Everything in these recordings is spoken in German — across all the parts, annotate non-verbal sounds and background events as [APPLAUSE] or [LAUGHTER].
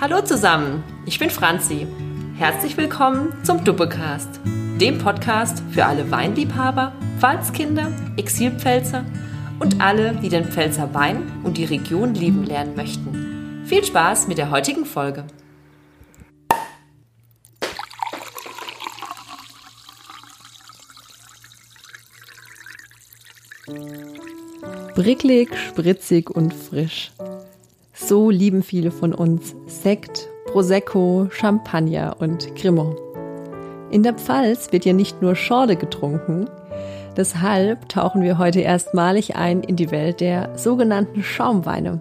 Hallo zusammen, ich bin Franzi. Herzlich willkommen zum Duppecast, dem Podcast für alle Weinliebhaber, Pfalzkinder, Exilpfälzer und alle, die den Pfälzer Wein und die Region lieben lernen möchten. Viel Spaß mit der heutigen Folge. Bricklig, spritzig und frisch. So lieben viele von uns Sekt, Prosecco, Champagner und Cremant. In der Pfalz wird ja nicht nur Schorle getrunken, deshalb tauchen wir heute erstmalig ein in die Welt der sogenannten Schaumweine.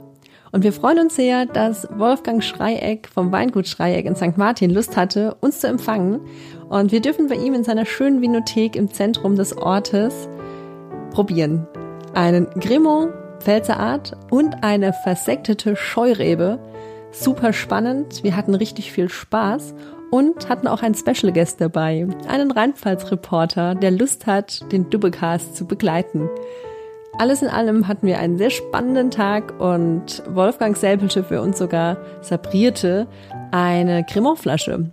Und wir freuen uns sehr, dass Wolfgang Schreieck vom Weingut Schreieck in St. Martin Lust hatte, uns zu empfangen. Und wir dürfen bei ihm in seiner schönen Vinothek im Zentrum des Ortes probieren. Einen Grimmont Pfälzer Art und eine versektete Scheurebe. Super spannend. Wir hatten richtig viel Spaß und hatten auch einen Special Guest dabei. Einen Rheinpfalz-Reporter, der Lust hat, den Dubbecast zu begleiten. Alles in allem hatten wir einen sehr spannenden Tag und Wolfgang selbelte für uns sogar sabrierte eine Cremant-Flasche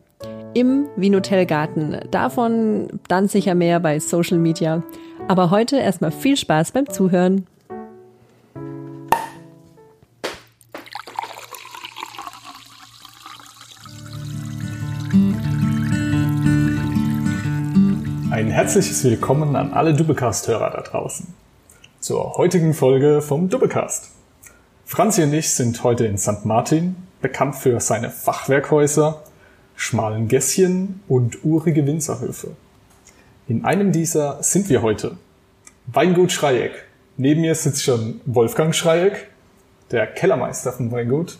im Vinotelgarten. Davon dann sicher mehr bei Social Media. Aber heute erstmal viel Spaß beim Zuhören. Ein herzliches Willkommen an alle Dubbecast-Hörer da draußen. Zur heutigen Folge vom Dubbecast. Franzi und ich sind heute in St. Martin, bekannt für seine Fachwerkhäuser, schmalen Gässchen und urige Winzerhöfe. In einem dieser sind wir heute. Weingut Schreieck. Neben mir sitzt schon Wolfgang Schreieck, der Kellermeister vom Weingut.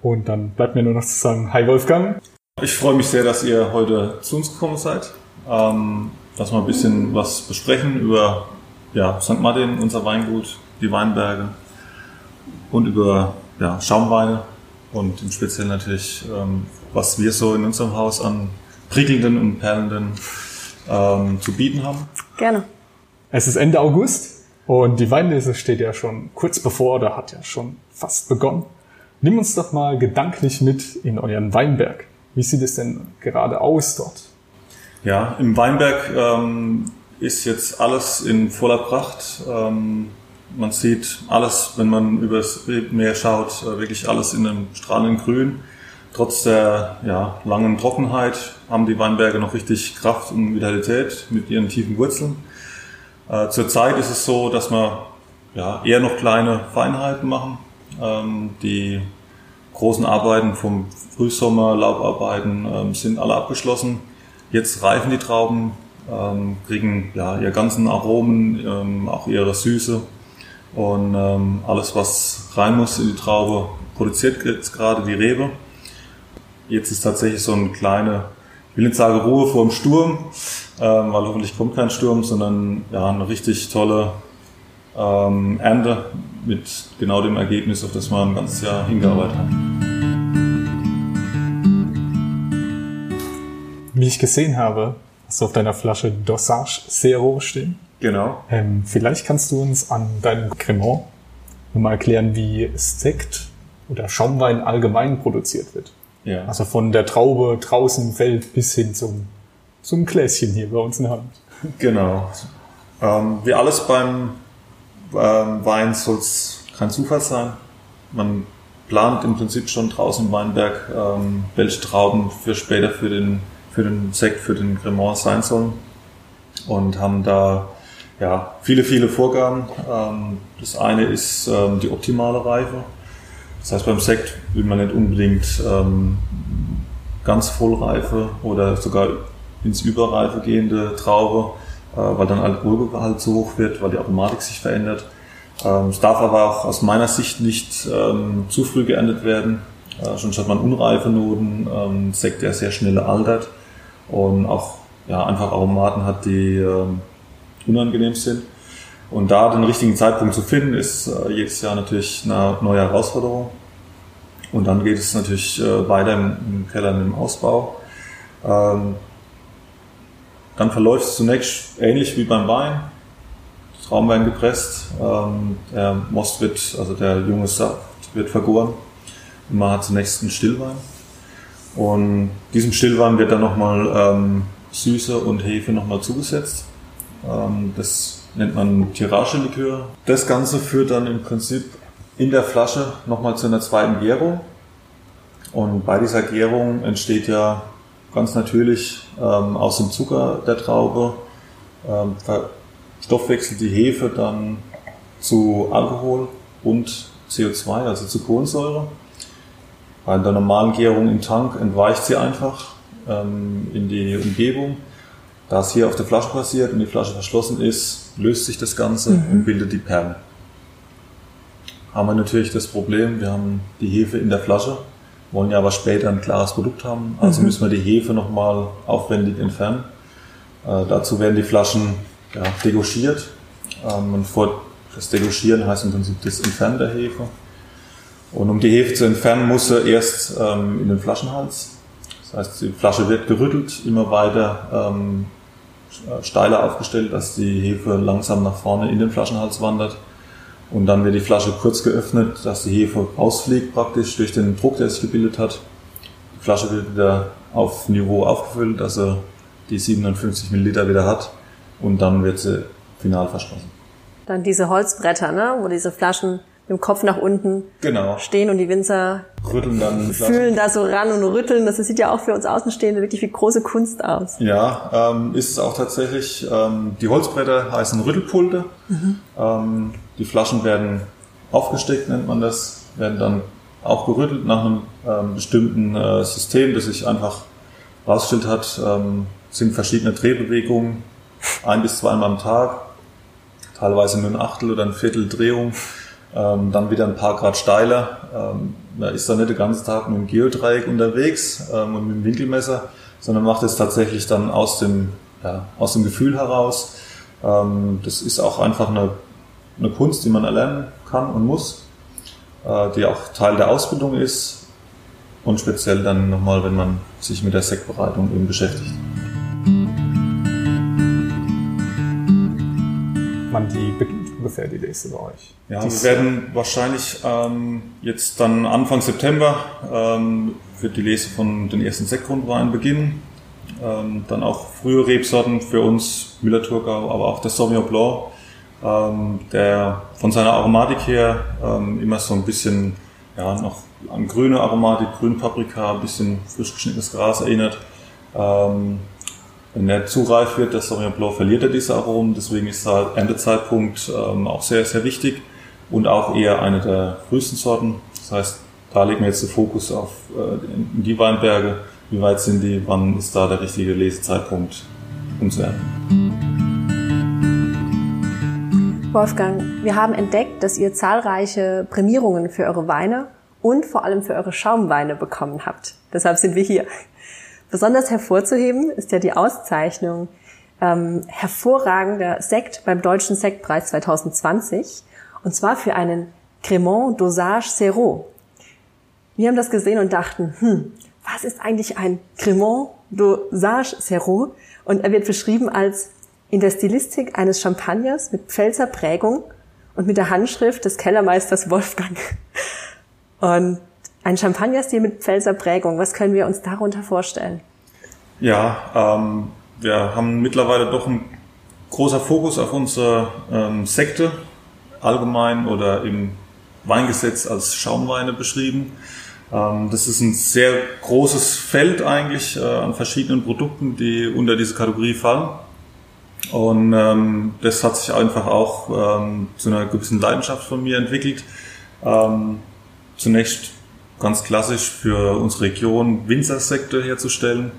Und dann bleibt mir nur noch zu sagen, hi Wolfgang. Ich freue mich sehr, dass ihr heute zu uns gekommen seid ähm, dass wir ein bisschen was besprechen über ja, St. Martin, unser Weingut, die Weinberge und über ja, Schaumweine und im Speziellen natürlich, ähm, was wir so in unserem Haus an prickelnden und perlenden ähm, zu bieten haben. Gerne. Es ist Ende August und die Weinlese steht ja schon kurz bevor oder hat ja schon fast begonnen. Nimm uns doch mal gedanklich mit in euren Weinberg. Wie sieht es denn gerade aus dort? Ja, im Weinberg ähm, ist jetzt alles in voller Pracht. Ähm, man sieht alles, wenn man übers Meer schaut, äh, wirklich alles in einem strahlenden Grün. Trotz der ja, langen Trockenheit haben die Weinberge noch richtig Kraft und Vitalität mit ihren tiefen Wurzeln. Äh, Zurzeit ist es so, dass wir ja, eher noch kleine Feinheiten machen. Ähm, die großen Arbeiten vom Frühsommer, Laubarbeiten ähm, sind alle abgeschlossen. Jetzt reifen die Trauben, ähm, kriegen ja ihre ganzen Aromen, ähm, auch ihre Süße und ähm, alles, was rein muss in die Traube, produziert jetzt gerade die Rebe. Jetzt ist tatsächlich so eine kleine, ich will nicht sagen Ruhe vor dem Sturm, ähm, weil hoffentlich kommt kein Sturm, sondern ja eine richtig tolle ähm, Ernte mit genau dem Ergebnis, auf das man ein ganzes Jahr hingearbeitet hat. Wie ich gesehen habe, hast du auf deiner Flasche Dosage Zero stehen. Genau. Ähm, vielleicht kannst du uns an deinem Cremant mal erklären, wie Sekt oder Schaumwein allgemein produziert wird. Ja. Also von der Traube draußen im Feld bis hin zum, zum Gläschen hier bei uns in der Hand. Genau. Ähm, wie alles beim ähm, Wein soll es kein Zufall sein. Man plant im Prinzip schon draußen im Weinberg, ähm, welche Trauben für später für den für den Sekt, für den Cremant sollen. Und haben da ja, viele, viele Vorgaben. Ähm, das eine ist ähm, die optimale Reife. Das heißt, beim Sekt will man nicht unbedingt ähm, ganz Vollreife oder sogar ins Überreife gehende Traube, äh, weil dann Alkoholgehalt zu hoch wird, weil die Aromatik sich verändert. es darf aber auch aus meiner Sicht nicht zu früh geerntet werden. Äh, schon hat man unreife Noten, Sekt, der sehr schnell altert und auch ja, einfach Aromaten hat, die äh, unangenehm sind. Und da den richtigen Zeitpunkt zu finden, ist äh, jedes Jahr natürlich eine neue Herausforderung. Und dann geht es natürlich äh, weiter im, im, Keller dem Ausbau. Ähm, dann verläuft es zunächst ähnlich wie beim Wein. Das Traumwein gepresst, ähm, der Most wird, also der junge Saft wird vergoren Man hat zunächst einen Stillwein. Und diesem Stillwein wird dann nochmal ähm, Süße und Hefe nochmal zugesetzt. Ähm, das nennt man Tirage-Likör. Das Ganze führt dann im Prinzip in der Flasche nochmal zu einer zweiten Gärung. Und bei dieser Gärung entsteht ja ganz natürlich ähm, aus dem Zucker der Traube ähm, stoffwechselt die Hefe dann zu Alkohol und CO2, also zu Kohlensäure. Bei der normalen Gärung im Tank entweicht sie einfach ähm, in die Umgebung. Da es hier auf der Flasche passiert und die Flasche verschlossen ist, löst sich das Ganze mhm. und bildet die Perlen. Haben wir natürlich das Problem, wir haben die Hefe in der Flasche, wollen ja aber später ein klares Produkt haben, also mhm. müssen wir die Hefe nochmal aufwendig entfernen. Äh, dazu werden die Flaschen ja, degauchiert. Ähm, und vor das Degauchieren heißt im Prinzip das Entfernen der Hefe. Und um die Hefe zu entfernen, muss er erst ähm, in den Flaschenhals. Das heißt, die Flasche wird gerüttelt, immer weiter ähm, steiler aufgestellt, dass die Hefe langsam nach vorne in den Flaschenhals wandert. Und dann wird die Flasche kurz geöffnet, dass die Hefe rausfliegt praktisch durch den Druck, der sich gebildet hat. Die Flasche wird wieder auf Niveau aufgefüllt, dass er die 57 Milliliter wieder hat. Und dann wird sie final verschlossen. Dann diese Holzbretter, ne? wo diese Flaschen dem Kopf nach unten genau. stehen und die Winzer rütteln dann fühlen da so ran und rütteln. Das sieht ja auch für uns Außenstehende wirklich wie große Kunst aus. Ja, ähm, ist es auch tatsächlich. Ähm, die Holzbretter heißen Rüttelpulte. Mhm. Ähm, die Flaschen werden aufgesteckt, nennt man das, werden dann auch gerüttelt nach einem ähm, bestimmten äh, System, das sich einfach rausgestellt hat, ähm, sind verschiedene Drehbewegungen, ein bis zweimal am Tag, teilweise nur ein Achtel oder ein Viertel Drehung ähm, dann wieder ein paar Grad steiler. Ähm, da ist dann nicht den ganzen Tag mit dem Geodreieck unterwegs ähm, und mit dem Winkelmesser, sondern macht es tatsächlich dann aus dem, ja, aus dem Gefühl heraus. Ähm, das ist auch einfach eine, eine Kunst, die man erlernen kann und muss, äh, die auch Teil der Ausbildung ist und speziell dann nochmal, wenn man sich mit der Sektbereitung eben beschäftigt. Man die ungefähr die Lese bei euch? Ja, wir werden wahrscheinlich ähm, jetzt dann Anfang September ähm, wird die Lese von den ersten Sektgrundweinen beginnen. Ähm, dann auch frühe Rebsorten für uns, Müller-Thurgau, aber auch der Sauvignon Blanc, ähm, der von seiner Aromatik her ähm, immer so ein bisschen ja, noch an grüne Aromatik, grüne Paprika, ein bisschen frisch geschnittenes Gras erinnert. Ähm, wenn er zu reif wird, der Sauvignon Blanc, verliert er diese Aromen. Deswegen ist der Erntezeitpunkt ähm, auch sehr, sehr wichtig und auch eher eine der frühesten Sorten. Das heißt, da legen wir jetzt den Fokus auf äh, die Weinberge. Wie weit sind die? Wann ist da der richtige Lesezeitpunkt, um zu ernten? Wolfgang, wir haben entdeckt, dass ihr zahlreiche Prämierungen für eure Weine und vor allem für eure Schaumweine bekommen habt. Deshalb sind wir hier. Besonders hervorzuheben ist ja die Auszeichnung ähm, hervorragender Sekt beim Deutschen Sektpreis 2020 und zwar für einen Cremant Dosage Zero. Wir haben das gesehen und dachten, hm, was ist eigentlich ein Cremant Dosage Zero? Und er wird beschrieben als in der Stilistik eines Champagners mit Pfälzer Prägung und mit der Handschrift des Kellermeisters Wolfgang. Und ein Champagnerstil mit Pfälzer Prägung, was können wir uns darunter vorstellen? Ja, ähm, wir haben mittlerweile doch ein großer Fokus auf unsere ähm, Sekte allgemein oder im Weingesetz als Schaumweine beschrieben. Ähm, das ist ein sehr großes Feld eigentlich äh, an verschiedenen Produkten, die unter diese Kategorie fallen. Und ähm, das hat sich einfach auch ähm, zu einer gewissen Leidenschaft von mir entwickelt. Ähm, zunächst ganz klassisch für unsere Region Winzersekte herzustellen.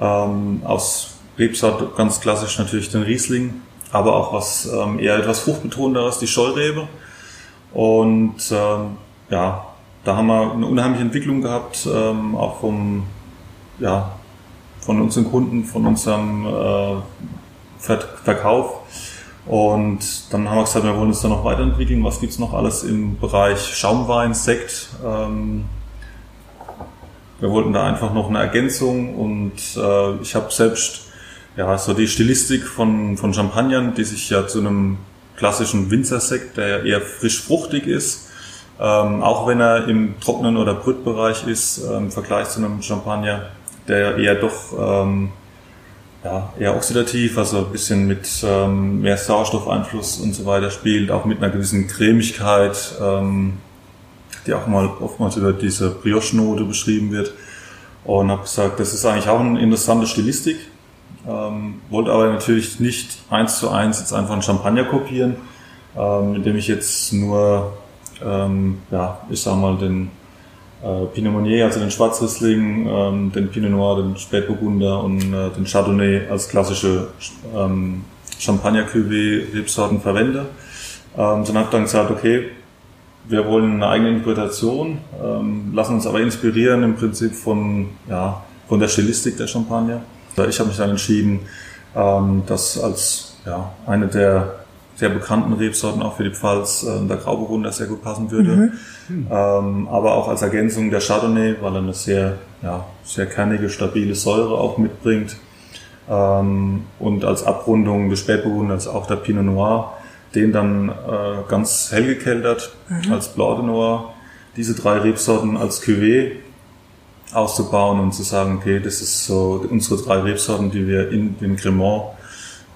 Ähm, aus Rebsort ganz klassisch natürlich den Riesling, aber auch was ähm, eher etwas fruchtbetonteres, die Schollrebe. Und ähm, ja, da haben wir eine unheimliche Entwicklung gehabt, ähm, auch vom, ja, von unseren Kunden, von unserem äh, Verkauf. Und dann haben wir gesagt, wir wollen uns da noch weiterentwickeln. Was gibt's noch alles im Bereich Schaumwein, Sekt? Ähm, wir wollten da einfach noch eine Ergänzung und äh, ich habe selbst ja so die Stilistik von, von Champagnern, die sich ja zu einem klassischen Winzersekt, der ja eher frisch fruchtig ist, Ähm, auch wenn er im trockenen oder Brütbereich ist, ähm, im Vergleich zu einem Champagner, der eher doch ähm, ja, eher oxidativ, also ein bisschen mit ähm, mehr Sauerstoffeinfluss und so weiter spielt, auch mit einer gewissen Cremigkeit, ähm, die auch mal oftmals über diese Brioche-Note beschrieben wird. Und habe gesagt, das ist eigentlich auch eine interessante Stilistik. Ähm, wollte aber natürlich nicht eins zu eins jetzt einfach einen Champagner kopieren, ähm, indem ich jetzt nur, ähm, ja, ich sag mal, den äh, Pinot Meunier, also den Schwarzriesling, ähm, den Pinot Noir, den Spätburgunder und äh, den Chardonnay als klassische ähm, Champagner-Cuvée-Rebsorten verwende. Ähm, dann habe dann gesagt, okay, wir wollen eine eigene Interpretation, ähm, lassen uns aber inspirieren im Prinzip von, ja, von der Stilistik der Champagner. Ich habe mich dann entschieden, ähm, das als ja, eine der sehr bekannten Rebsorten auch für die Pfalz äh, der Grauburgunder sehr gut passen würde. Mhm. Ähm, aber auch als Ergänzung der Chardonnay, weil er eine sehr, ja, sehr kernige, stabile Säure auch mitbringt. Ähm, und als Abrundung des Spätburgunders auch der Pinot Noir, den dann äh, ganz hell gekeltert mhm. als Blanc de Noir. Diese drei Rebsorten als Cuvée auszubauen und zu sagen, okay, das ist so unsere drei Rebsorten, die wir in den Cremant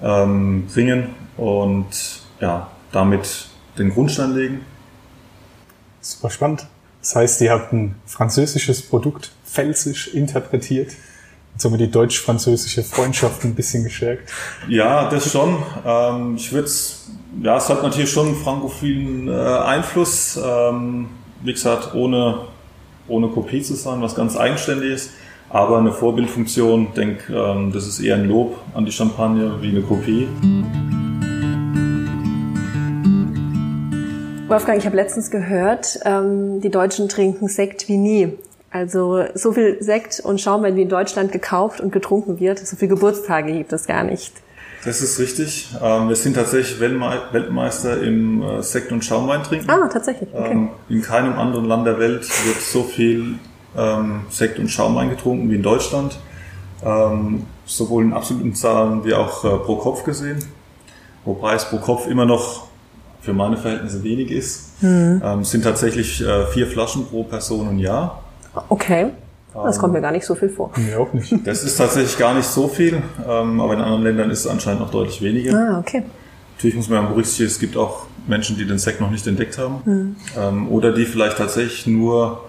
ähm, bringen und ja, damit den Grundstein legen. Super spannend. Das heißt, ihr habt ein französisches Produkt pfälzisch interpretiert und somit die deutsch-französische Freundschaft ein bisschen gestärkt. Ja, das schon. Ähm, ich würde ja, es hat natürlich schon einen frankophilen äh, Einfluss. Ähm, wie gesagt, ohne, ohne Kopie zu sein, was ganz eigenständig ist. Aber eine Vorbildfunktion, denke, ähm, das ist eher ein Lob an die Champagne wie eine Kopie. Wolfgang, ich habe letztens gehört, ähm, die Deutschen trinken Sekt wie nie. Also so viel Sekt und Schaumwein wie in Deutschland gekauft und getrunken wird, so viele Geburtstage gibt es gar nicht. Das ist richtig. Ähm, wir sind tatsächlich Weltmeister im äh, Sekt- und Schaumwein trinken. Ah, tatsächlich. Okay. Ähm, in keinem anderen Land der Welt wird so viel ähm, Sekt und Schaumwein getrunken wie in Deutschland. sowohl in absoluten Zahlen wie auch äh, pro Kopf gesehen. Wobei es pro Kopf immer noch für meine Verhältnisse wenig ist. Mhm. Es sind tatsächlich äh, vier Flaschen pro Person und Jahr. Okay. Das kommt mir gar nicht so viel vor. Mir auch nicht. Das ist tatsächlich gar nicht so viel, aber in anderen Ländern ist es anscheinend noch deutlich weniger. Ah, okay. Natürlich muss man berücksichtigen, es gibt auch Menschen, die den Sekt noch nicht entdeckt haben. Mhm. Oder die vielleicht tatsächlich nur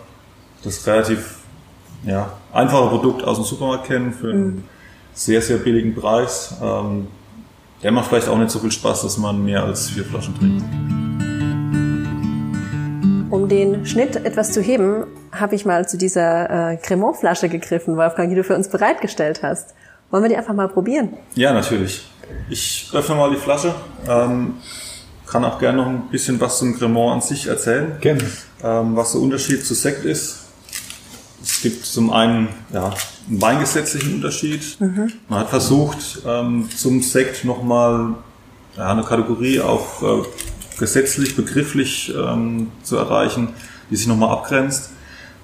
das relativ ja, einfache Produkt aus dem Supermarkt kennen für einen mhm. sehr, sehr billigen Preis. Ähm, der macht vielleicht auch nicht so viel Spaß, dass man mehr als vier Flaschen trinkt. Um den Schnitt etwas zu heben, habe ich mal zu dieser äh, Cremant-Flasche gegriffen, Wolfgang, die du für uns bereitgestellt hast. Wollen wir die einfach mal probieren? Ja, natürlich. Ich öffne mal die Flasche. Ähm, kann auch gerne noch ein bisschen was zum Cremant an sich erzählen. Gerne. Ähm, was der Unterschied zu Sekt ist. Es gibt zum einen ja, einen weingesetzlichen Unterschied. Mhm. Man hat versucht, ähm, zum Sekt nochmal ja, eine Kategorie auch äh, gesetzlich, begrifflich ähm, zu erreichen, die sich nochmal abgrenzt.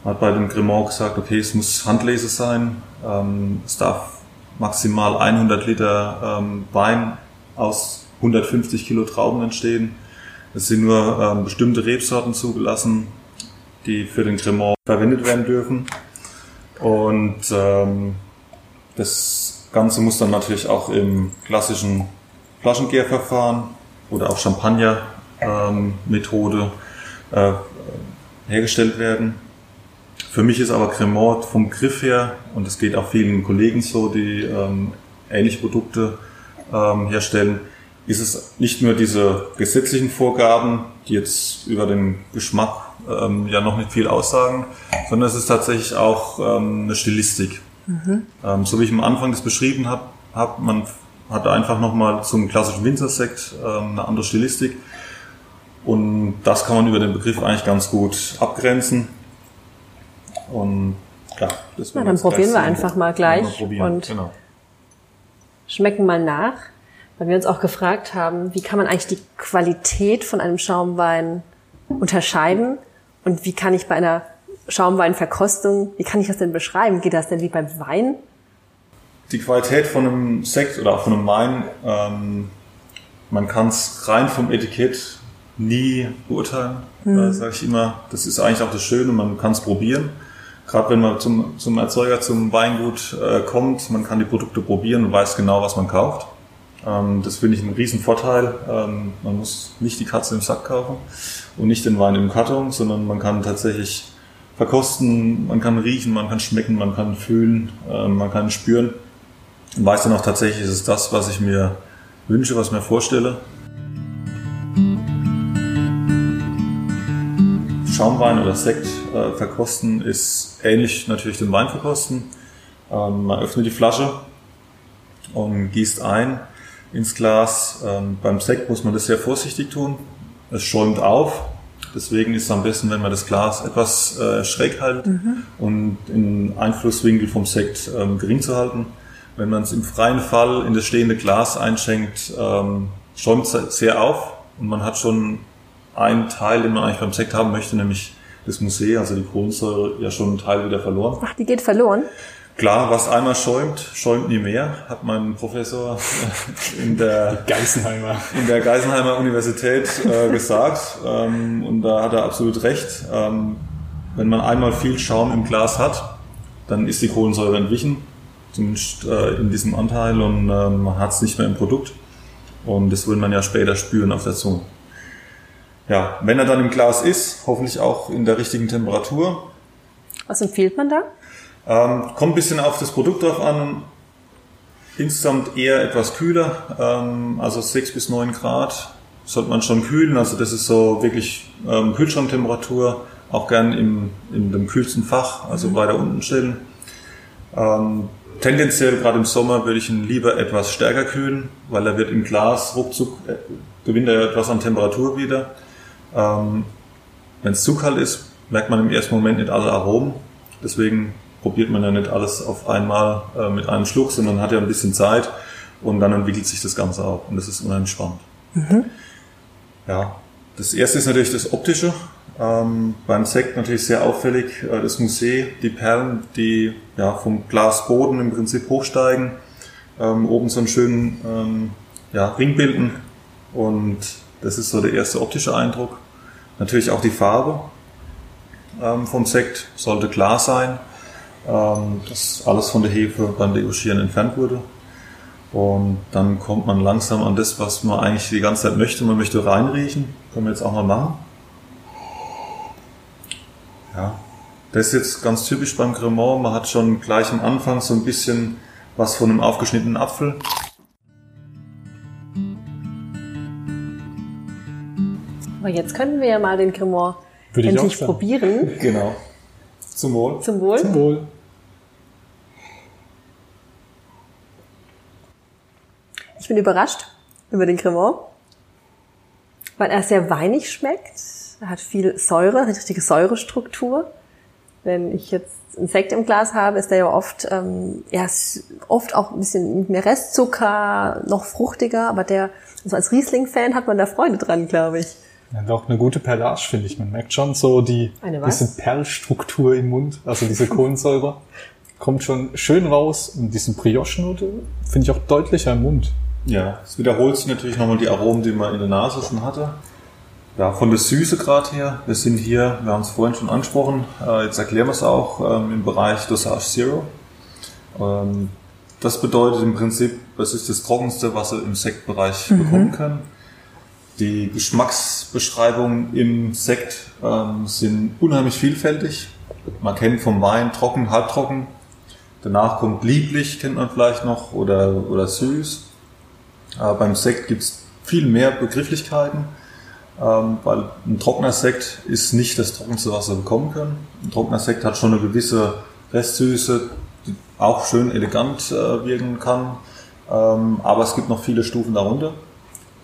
Man hat bei dem Cremant gesagt, okay, es muss Handlese sein, ähm, es darf maximal 100 Liter ähm, Wein aus 150 Kilo Trauben entstehen. Es sind nur ähm, bestimmte Rebsorten zugelassen, die für den Cremant verwendet werden dürfen. Und ähm, das Ganze muss dann natürlich auch im klassischen Flaschengärverfahren oder auch Champagner-Methode ähm, äh, hergestellt werden. Für mich ist aber Cremant vom Griff her, und es geht auch vielen Kollegen so, die ähm, ähnliche Produkte ähm, herstellen, ist es nicht nur diese gesetzlichen Vorgaben, die jetzt über den Geschmack ähm, ja noch nicht viel aussagen, sondern es ist tatsächlich auch ähm, eine Stilistik. Mhm. Ähm, so wie ich am Anfang das beschrieben habe, hab, man hat einfach nochmal zum klassischen Winzersekt ähm, eine andere Stilistik. Und das kann man über den Begriff eigentlich ganz gut abgrenzen. Und klar, das Na, dann probieren wir einfach mal gleich und genau. schmecken mal nach, weil wir uns auch gefragt haben, wie kann man eigentlich die Qualität von einem Schaumwein unterscheiden und wie kann ich bei einer Schaumweinverkostung, wie kann ich das denn beschreiben? Geht das denn wie beim Wein? Die Qualität von einem Sekt oder auch von einem Wein, ähm, man kann es rein vom Etikett nie beurteilen, mhm. äh, sage ich immer. Das ist eigentlich auch das Schöne, man kann es probieren. Gerade wenn man zum, zum Erzeuger, zum Weingut äh, kommt, man kann die Produkte probieren und weiß genau, was man kauft. Ähm, das finde ich einen riesen Vorteil. Ähm, man muss nicht die Katze im Sack kaufen und nicht den Wein im Karton, sondern man kann tatsächlich verkosten, man kann riechen, man kann schmecken, man kann fühlen, äh, man kann spüren. Und weiß dann auch tatsächlich, ist es das, was ich mir wünsche, was ich mir vorstelle. Schaumwein oder Sekt äh, verkosten ist ähnlich natürlich dem Wein verkosten. Ähm, man öffnet die Flasche und gießt ein ins Glas. Ähm, beim Sekt muss man das sehr vorsichtig tun. Es schäumt auf. Deswegen ist es am besten, wenn man das Glas etwas äh, schräg hält mhm. und den Einflusswinkel vom Sekt ähm, gering zu halten. Wenn man es im freien Fall in das stehende Glas einschenkt, ähm, schäumt es sehr auf und man hat schon einen Teil, den man eigentlich beim Sekt haben möchte, nämlich das Museum, also die Kohlensäure, ja schon einen Teil wieder verloren. Ach, die geht verloren? Klar, was einmal schäumt, schäumt nie mehr, hat mein Professor [LAUGHS] in der Geisenheimer, in der Geisenheimer Universität äh, gesagt. Ähm, und da hat er absolut recht. Ähm, wenn man einmal viel Schaum im Glas hat, dann ist die Kohlensäure entwichen, zumindest äh, in diesem Anteil, und äh, man hat es nicht mehr im Produkt. Und das würde man ja später spüren auf der Zunge. Ja, wenn er dann im Glas ist, hoffentlich auch in der richtigen Temperatur. Was empfiehlt man da? Ähm, kommt ein bisschen auf das Produkt drauf an. Insgesamt eher etwas kühler, ähm, also 6 bis 9 Grad sollte man schon kühlen. Also das ist so wirklich ähm, Kühlschranktemperatur, auch gern im, in dem kühlsten Fach, also mhm. weiter unten stellen. Ähm, tendenziell gerade im Sommer würde ich ihn lieber etwas stärker kühlen, weil er wird im Glas ruckzuck, äh, gewinnt er etwas an Temperatur wieder. Ähm, Wenn es zu kalt ist, merkt man im ersten Moment nicht alle Aromen. Deswegen probiert man ja nicht alles auf einmal äh, mit einem Schluck, sondern hat ja ein bisschen Zeit und dann entwickelt sich das Ganze auch und das ist unheimlich spannend. Mhm. Ja, das erste ist natürlich das Optische. Ähm, beim Sekt natürlich sehr auffällig äh, das Museum, die Perlen, die ja vom Glasboden im Prinzip hochsteigen, ähm, oben so einen schönen ähm, ja, Ring bilden und das ist so der erste optische Eindruck. Natürlich auch die Farbe ähm, vom Sekt sollte klar sein ähm, dass alles von der Hefe beim Deguschieren entfernt wurde. Und dann kommt man langsam an das, was man eigentlich die ganze Zeit möchte. Man möchte reinriechen. Können wir jetzt auch mal machen. Ja, das ist jetzt ganz typisch beim Cremant. Man hat schon gleich am Anfang so ein bisschen was von einem aufgeschnittenen Apfel. Aber jetzt können wir ja mal den Cremant endlich probieren. [LAUGHS] Genau. Zum Wohl. Zum Wohl. Zum Wohl. Ich bin überrascht über den Cremant, weil er sehr weinig schmeckt. Er hat viel Säure, eine richtige Säurestruktur. Wenn ich jetzt einen Sekt im Glas habe, ist der ja oft, ähm, er ist oft auch ein bisschen mit mehr Restzucker, noch fruchtiger, aber der, also als Riesling-Fan hat man da Freude dran, glaube ich. Ja, doch eine gute Perlage, finde ich. Man merkt schon so die bisschen Perlstruktur im Mund, also diese Kohlensäure. kommt schon schön raus und diesen Brioche-Note finde ich auch deutlicher im Mund. Ja, es wiederholt sich natürlich nochmal die Aromen, die man in der Nase schon hatte. Ja, von der Süße gerade her. Wir sind hier, wir haben es vorhin schon angesprochen, äh, jetzt erklären wir es auch, ähm, im Bereich Dosage Zero. Ähm, das bedeutet im Prinzip, das ist das Trockenste, was Sie im Sektbereich mhm. bekommen können. Die Geschmacksbeschreibungen im Sekt ähm, sind unheimlich vielfältig. Man kennt vom Wein trocken, halbtrocken. Danach kommt lieblich, kennt man vielleicht noch, oder, oder süß. Aber beim Sekt gibt es viel mehr Begrifflichkeiten, ähm, weil ein trockener Sekt ist nicht das trockenste, was wir bekommen können. Ein trockener Sekt hat schon eine gewisse Restsüße, die auch schön elegant äh, wirken kann. Ähm, aber es gibt noch viele Stufen darunter.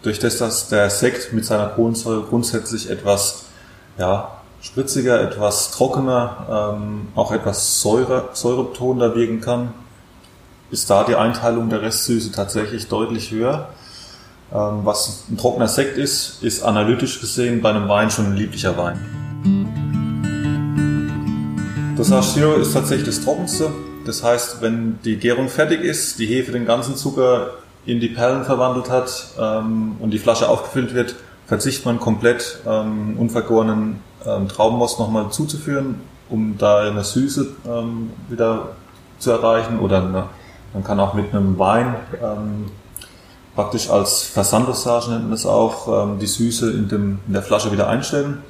Durch das, dass der Sekt mit seiner Kohlensäure grundsätzlich etwas ja, spritziger, etwas trockener, ähm, auch etwas Säure, säurebetonender wirken kann, ist da die Einteilung der Restsüße tatsächlich deutlich höher. Ähm, was ein trockener Sekt ist, ist analytisch gesehen bei einem Wein schon ein lieblicher Wein. Das Zero ist tatsächlich das Trockenste. Das heißt, wenn die Gärung fertig ist, die Hefe den ganzen Zucker in die Perlen verwandelt hat ähm, und die Flasche aufgefüllt wird, verzichtet man komplett ähm, unvergorenen ähm, Traubenmost nochmal zuzuführen, um da eine Süße ähm, wieder zu erreichen. Oder eine, man kann auch mit einem Wein ähm, praktisch als Versanddosage nennt man es auch, ähm, die Süße in, dem, in der Flasche wieder einstellen.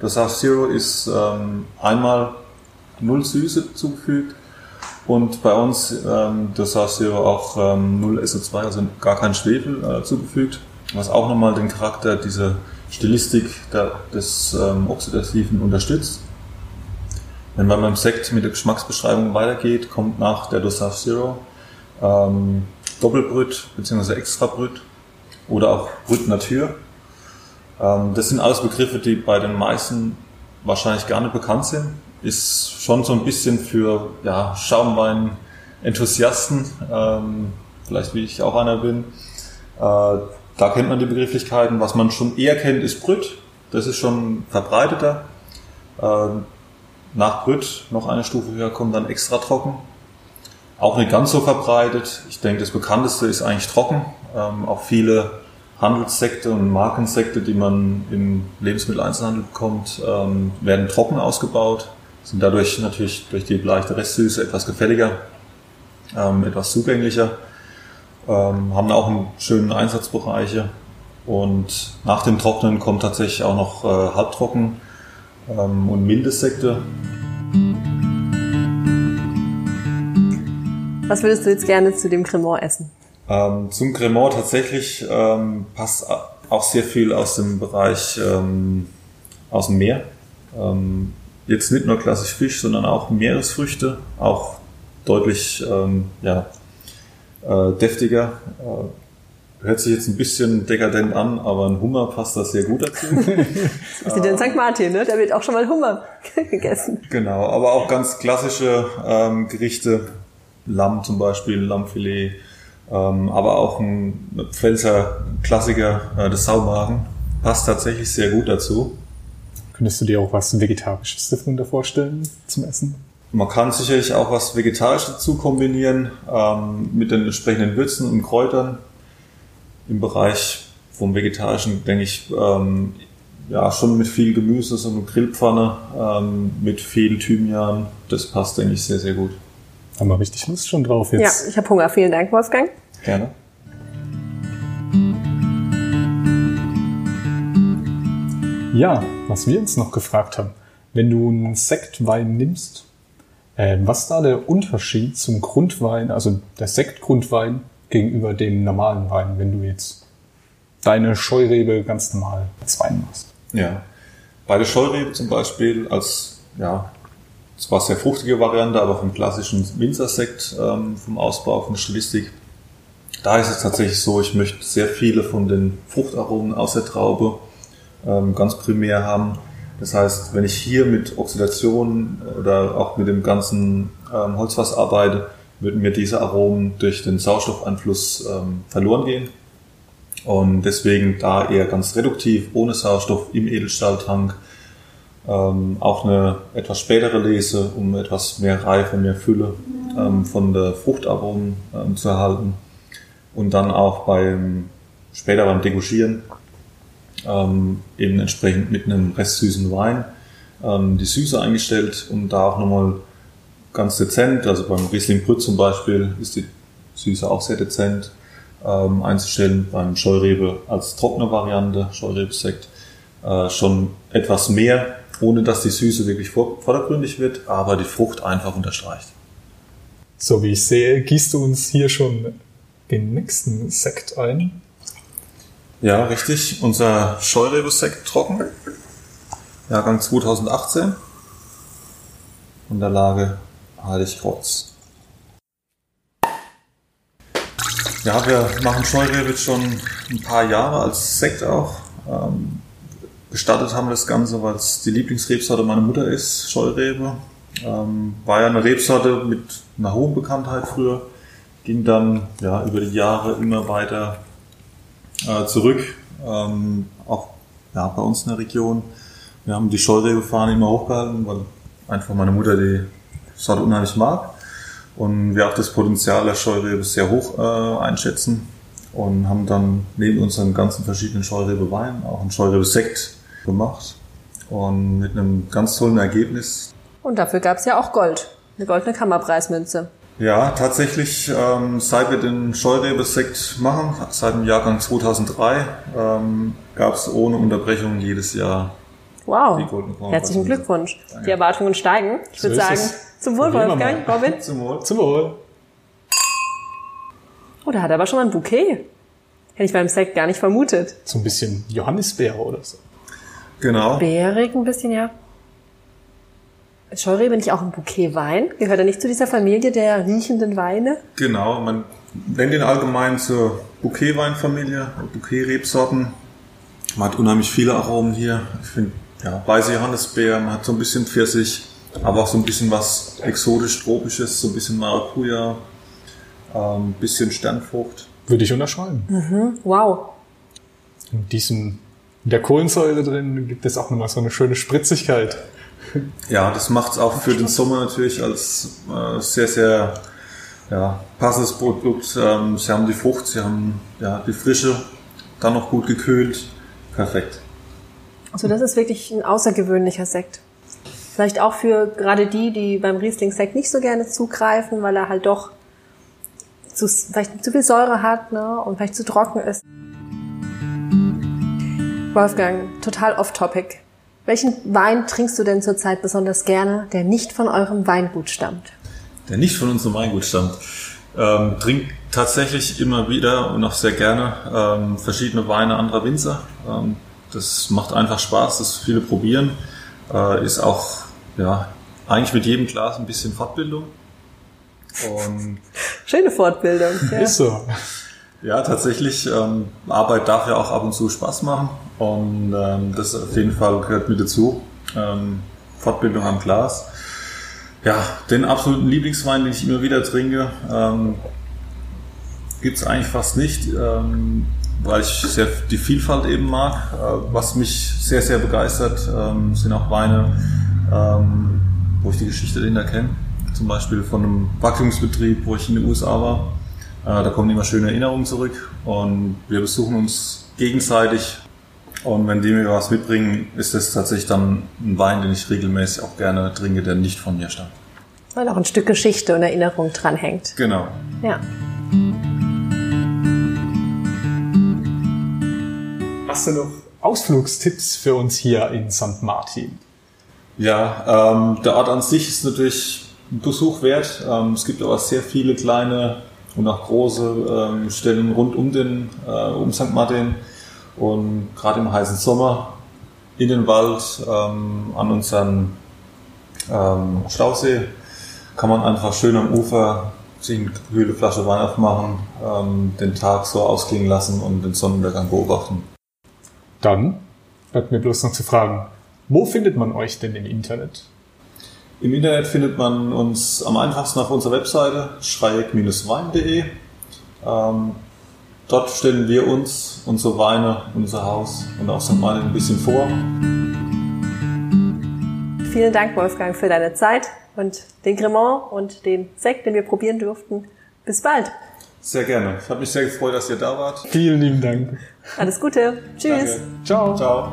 Dosage Zero ist ähm, einmal null Süße zugefügt und bei uns ähm, Dosage Zero auch ähm, null SO2, also gar kein Schwefel äh, zugefügt, was auch nochmal den Charakter dieser Stilistik der, des ähm, Oxidativen unterstützt. Wenn man beim Sekt mit der Geschmacksbeschreibung weitergeht, kommt nach der Dosage Zero ähm, Doppelbrüt bzw. Extrabrüt oder auch Brüt Natur. Ähm, das sind alles Begriffe, die bei den meisten wahrscheinlich gar nicht bekannt sind. Ist schon so ein bisschen für ja, Schaumwein-Enthusiasten, ähm, vielleicht wie ich auch einer bin. Äh, da kennt man die Begrifflichkeiten. Was man schon eher kennt, ist Brüt. Das ist schon verbreiteter. Äh, nach Brüt noch eine Stufe höher kommt dann extra trocken. Auch nicht ganz so verbreitet. Ich denke, das bekannteste ist eigentlich trocken. Ähm, auch viele Handelssekte und Markensekte, die man im Lebensmitteleinzelhandel bekommt, ähm, werden trocken ausgebaut, sind dadurch natürlich durch die leichte Restsüße etwas gefälliger, ähm, etwas zugänglicher, ähm, haben auch einen schönen Einsatzbereiche und nach dem Trocknen kommt tatsächlich auch noch äh, halbtrocken ähm, und milde Sekte. Was würdest du jetzt gerne zu dem Cremant essen? Ähm, zum Cremant tatsächlich ähm, passt auch sehr viel aus dem Bereich ähm, aus dem Meer. Jetzt nicht nur klassisch Fisch, sondern auch Meeresfrüchte, auch deutlich ähm, ja, äh, deftiger. Äh, hört sich jetzt ein bisschen dekadent an, aber ein Hummer passt da sehr gut dazu. das [LAUGHS] ist in St. Martin, ne? Da wird auch schon mal Hummer [LAUGHS] gegessen. Genau, aber auch ganz klassische ähm, Gerichte, Lamm zum Beispiel, Lammfilet, ähm, aber auch ein Pfälzer Klassiker, äh, das Saumagen, passt tatsächlich sehr gut dazu. Könntest du dir auch was Vegetarisches darunter vorstellen zum Essen? Man kann sicherlich auch was Vegetarisches dazu kombinieren ähm, mit den entsprechenden Würzen und Kräutern. Im Bereich vom Vegetarischen denke ich ähm, ja schon mit viel Gemüse, so eine Grillpfanne ähm, mit viel Thymian. Das passt denke ich sehr sehr gut. Haben wir richtig Lust schon drauf jetzt? Ja, ich habe Hunger. Vielen Dank, Wolfgang. Gerne. Ja, was wir uns noch gefragt haben, wenn du einen Sektwein nimmst, äh, was da der Unterschied zum Grundwein, also der Sektgrundwein gegenüber dem normalen Wein, wenn du jetzt deine Scheurebe ganz normal als Wein machst? Ja, bei der Scheurebe zum Beispiel als ja, zwar sehr fruchtige Variante, aber vom klassischen Winzersekt, ähm, vom Ausbau, von Stilistik. Da ist es tatsächlich so, ich möchte sehr viele von den Fruchtaromen aus der Traube ähm, ganz primär haben. Das heißt, wenn ich hier mit Oxidation oder auch mit dem ganzen ähm, Holzfass arbeite, würden mir diese Aromen durch den Sauerstoffeinfluss ähm, verloren gehen. Und deswegen da eher ganz reduktiv, ohne Sauerstoff im Edelstahltank ähm, auch eine etwas spätere Lese, um etwas mehr Reife, mehr Fülle ähm, von der Fruchtaromen ähm, zu erhalten. Und dann auch beim später beim Degouchieren ähm, eben entsprechend mit einem restsüßen Wein ähm, die Süße eingestellt und da auch nochmal ganz dezent, also beim Riesling Brüt zum Beispiel ist die Süße auch sehr dezent ähm, einzustellen, beim Scheurebe als trockene Variante, Scheurebesekt, äh, schon etwas mehr ohne dass die Süße wirklich vordergründig wird, aber die Frucht einfach unterstreicht. So wie ich sehe, gießt du uns hier schon den nächsten Sekt ein. Ja, richtig. Unser Scheurebe-Sekt trocken. Jahrgang 2018. Von der Lage Heilig-Rotz. Ja, wir machen Scheurebe schon ein paar Jahre als Sekt auch. Ähm, gestartet haben wir das Ganze, weil es die Lieblingsrebsorte meiner Mutter ist, Scheurebe. Ähm, war ja eine Rebsorte mit einer hohen Bekanntheit früher, ging dann ja über die Jahre immer weiter äh, zurück, ähm, auch ja, bei uns in der Region. Wir haben die Scheurebe-Fahne immer hochgehalten, weil einfach meine Mutter die Sorte unheimlich mag und wir auch das Potenzial der Scheurebe sehr hoch äh, einschätzen. und haben dann neben unseren ganzen verschiedenen Scheurebe Wein auch einen Scheurebe Sekt gemacht und mit einem ganz tollen Ergebnis. Und dafür gab es ja auch Gold, eine goldene Kammerpreismünze. Ja, tatsächlich, ähm, seit wir den Scheurebe-Sekt machen, seit dem Jahrgang 2003, ähm, gab es ohne Unterbrechung jedes Jahr Wow. die Goldene Kammerpreismünze. Herzlichen Glückwunsch. Die Erwartungen steigen. Ich würde ist sagen, es. zum Wohl, Wolfgang. Robin. Zum Wohl. Zum Wohl. Oh, da hat er aber schon mal ein Bouquet. Hätte ich beim Sekt gar nicht vermutet. So ein bisschen Johannisbeere oder so. Genau. Bärig ein bisschen, ja. Scheurebe nicht auch ein Bouquet Wein? Gehört er nicht zu dieser Familie der riechenden Weine? Genau, man nennt ihn allgemein zur Bouquetweinfamilie, Bouquet-Rebsorten. Man hat unheimlich viele Aromen hier. Ich finde, ja, weiße Johannisbeer, man hat so ein bisschen Pfirsich, aber auch so ein bisschen was exotisch-tropisches, so ein bisschen Maracuja, ein ähm, bisschen Sternfrucht. Würde ich unterschreiben. Wow. In diesem, in der Kohlensäure drin gibt es auch nochmal so eine schöne Spritzigkeit. Ja, das macht es auch für den Sommer natürlich als äh, sehr, sehr ja, passendes Produkt. Ähm, sie haben die Frucht, sie haben ja, die Frische, dann noch gut gekühlt. Perfekt. Also das ist wirklich ein außergewöhnlicher Sekt. Vielleicht auch für gerade die, die beim Riesling-Sekt nicht so gerne zugreifen, weil er halt doch zu, vielleicht zu viel Säure hat ne, und vielleicht zu trocken ist. Wolfgang, total off-topic. Welchen Wein trinkst du denn zurzeit besonders gerne, der nicht von eurem Weingut stammt? Der nicht von unserem Weingut stammt. Ähm, trinkt tatsächlich immer wieder und auch sehr gerne ähm, verschiedene Weine anderer Winzer. Ähm, das macht einfach Spaß, das viele probieren. Äh, ist auch ja eigentlich mit jedem Glas ein bisschen Fortbildung. Und [LAUGHS] Schöne Fortbildung. [LAUGHS] Ja. Ist so. Ja, tatsächlich. Ähm, Arbeit darf ja auch ab und zu Spaß machen und ähm, das auf jeden Fall gehört mit dazu. Ähm, Fortbildung am Glas. Ja, den absoluten Lieblingswein, den ich immer wieder trinke, ähm, gibt es eigentlich fast nicht, ähm, weil ich sehr die Vielfalt eben mag. Äh, was mich sehr, sehr begeistert, ähm, sind auch Weine, ähm, wo ich die Geschichte dahinter kenne. Zum Beispiel von einem Wachstumsbetrieb, wo ich in den USA war. Äh, Da kommen immer schöne Erinnerungen zurück und wir besuchen uns gegenseitig. Und wenn die mir was mitbringen, ist das tatsächlich dann ein Wein, den ich regelmäßig auch gerne trinke, der nicht von mir stammt. Weil auch ein Stück Geschichte und Erinnerung dranhängt. Genau. Ja. Hast du noch Ausflugstipps für uns hier in St. Martin? Ja, ähm, der Ort an sich ist natürlich ein Besuch wert. Ähm, es gibt aber sehr viele kleine und auch große ähm, Stellen rund um den äh, um St. Martin und gerade im heißen Sommer in den Wald ähm, an unseren ähm, Stausee kann man einfach schön am Ufer sich eine kühle Flasche Wein aufmachen, ähm, den Tag so ausklingen lassen und den Sonnenuntergang beobachten. Dann bleibt mir bloß noch zu fragen, wo findet man euch denn im Internet? Im Internet findet man uns am einfachsten auf unserer Webseite schreieck-wein.de. Ähm, dort stellen wir uns, unsere Weine, unser Haus und auch St. Martin ein bisschen vor. Vielen Dank, Wolfgang, für deine Zeit und den Cremant und den Sekt, den wir probieren durften. Bis bald. Sehr gerne. Ich habe mich sehr gefreut, dass ihr da wart. Vielen lieben Dank. Alles Gute. Tschüss. Danke. Ciao. Ciao.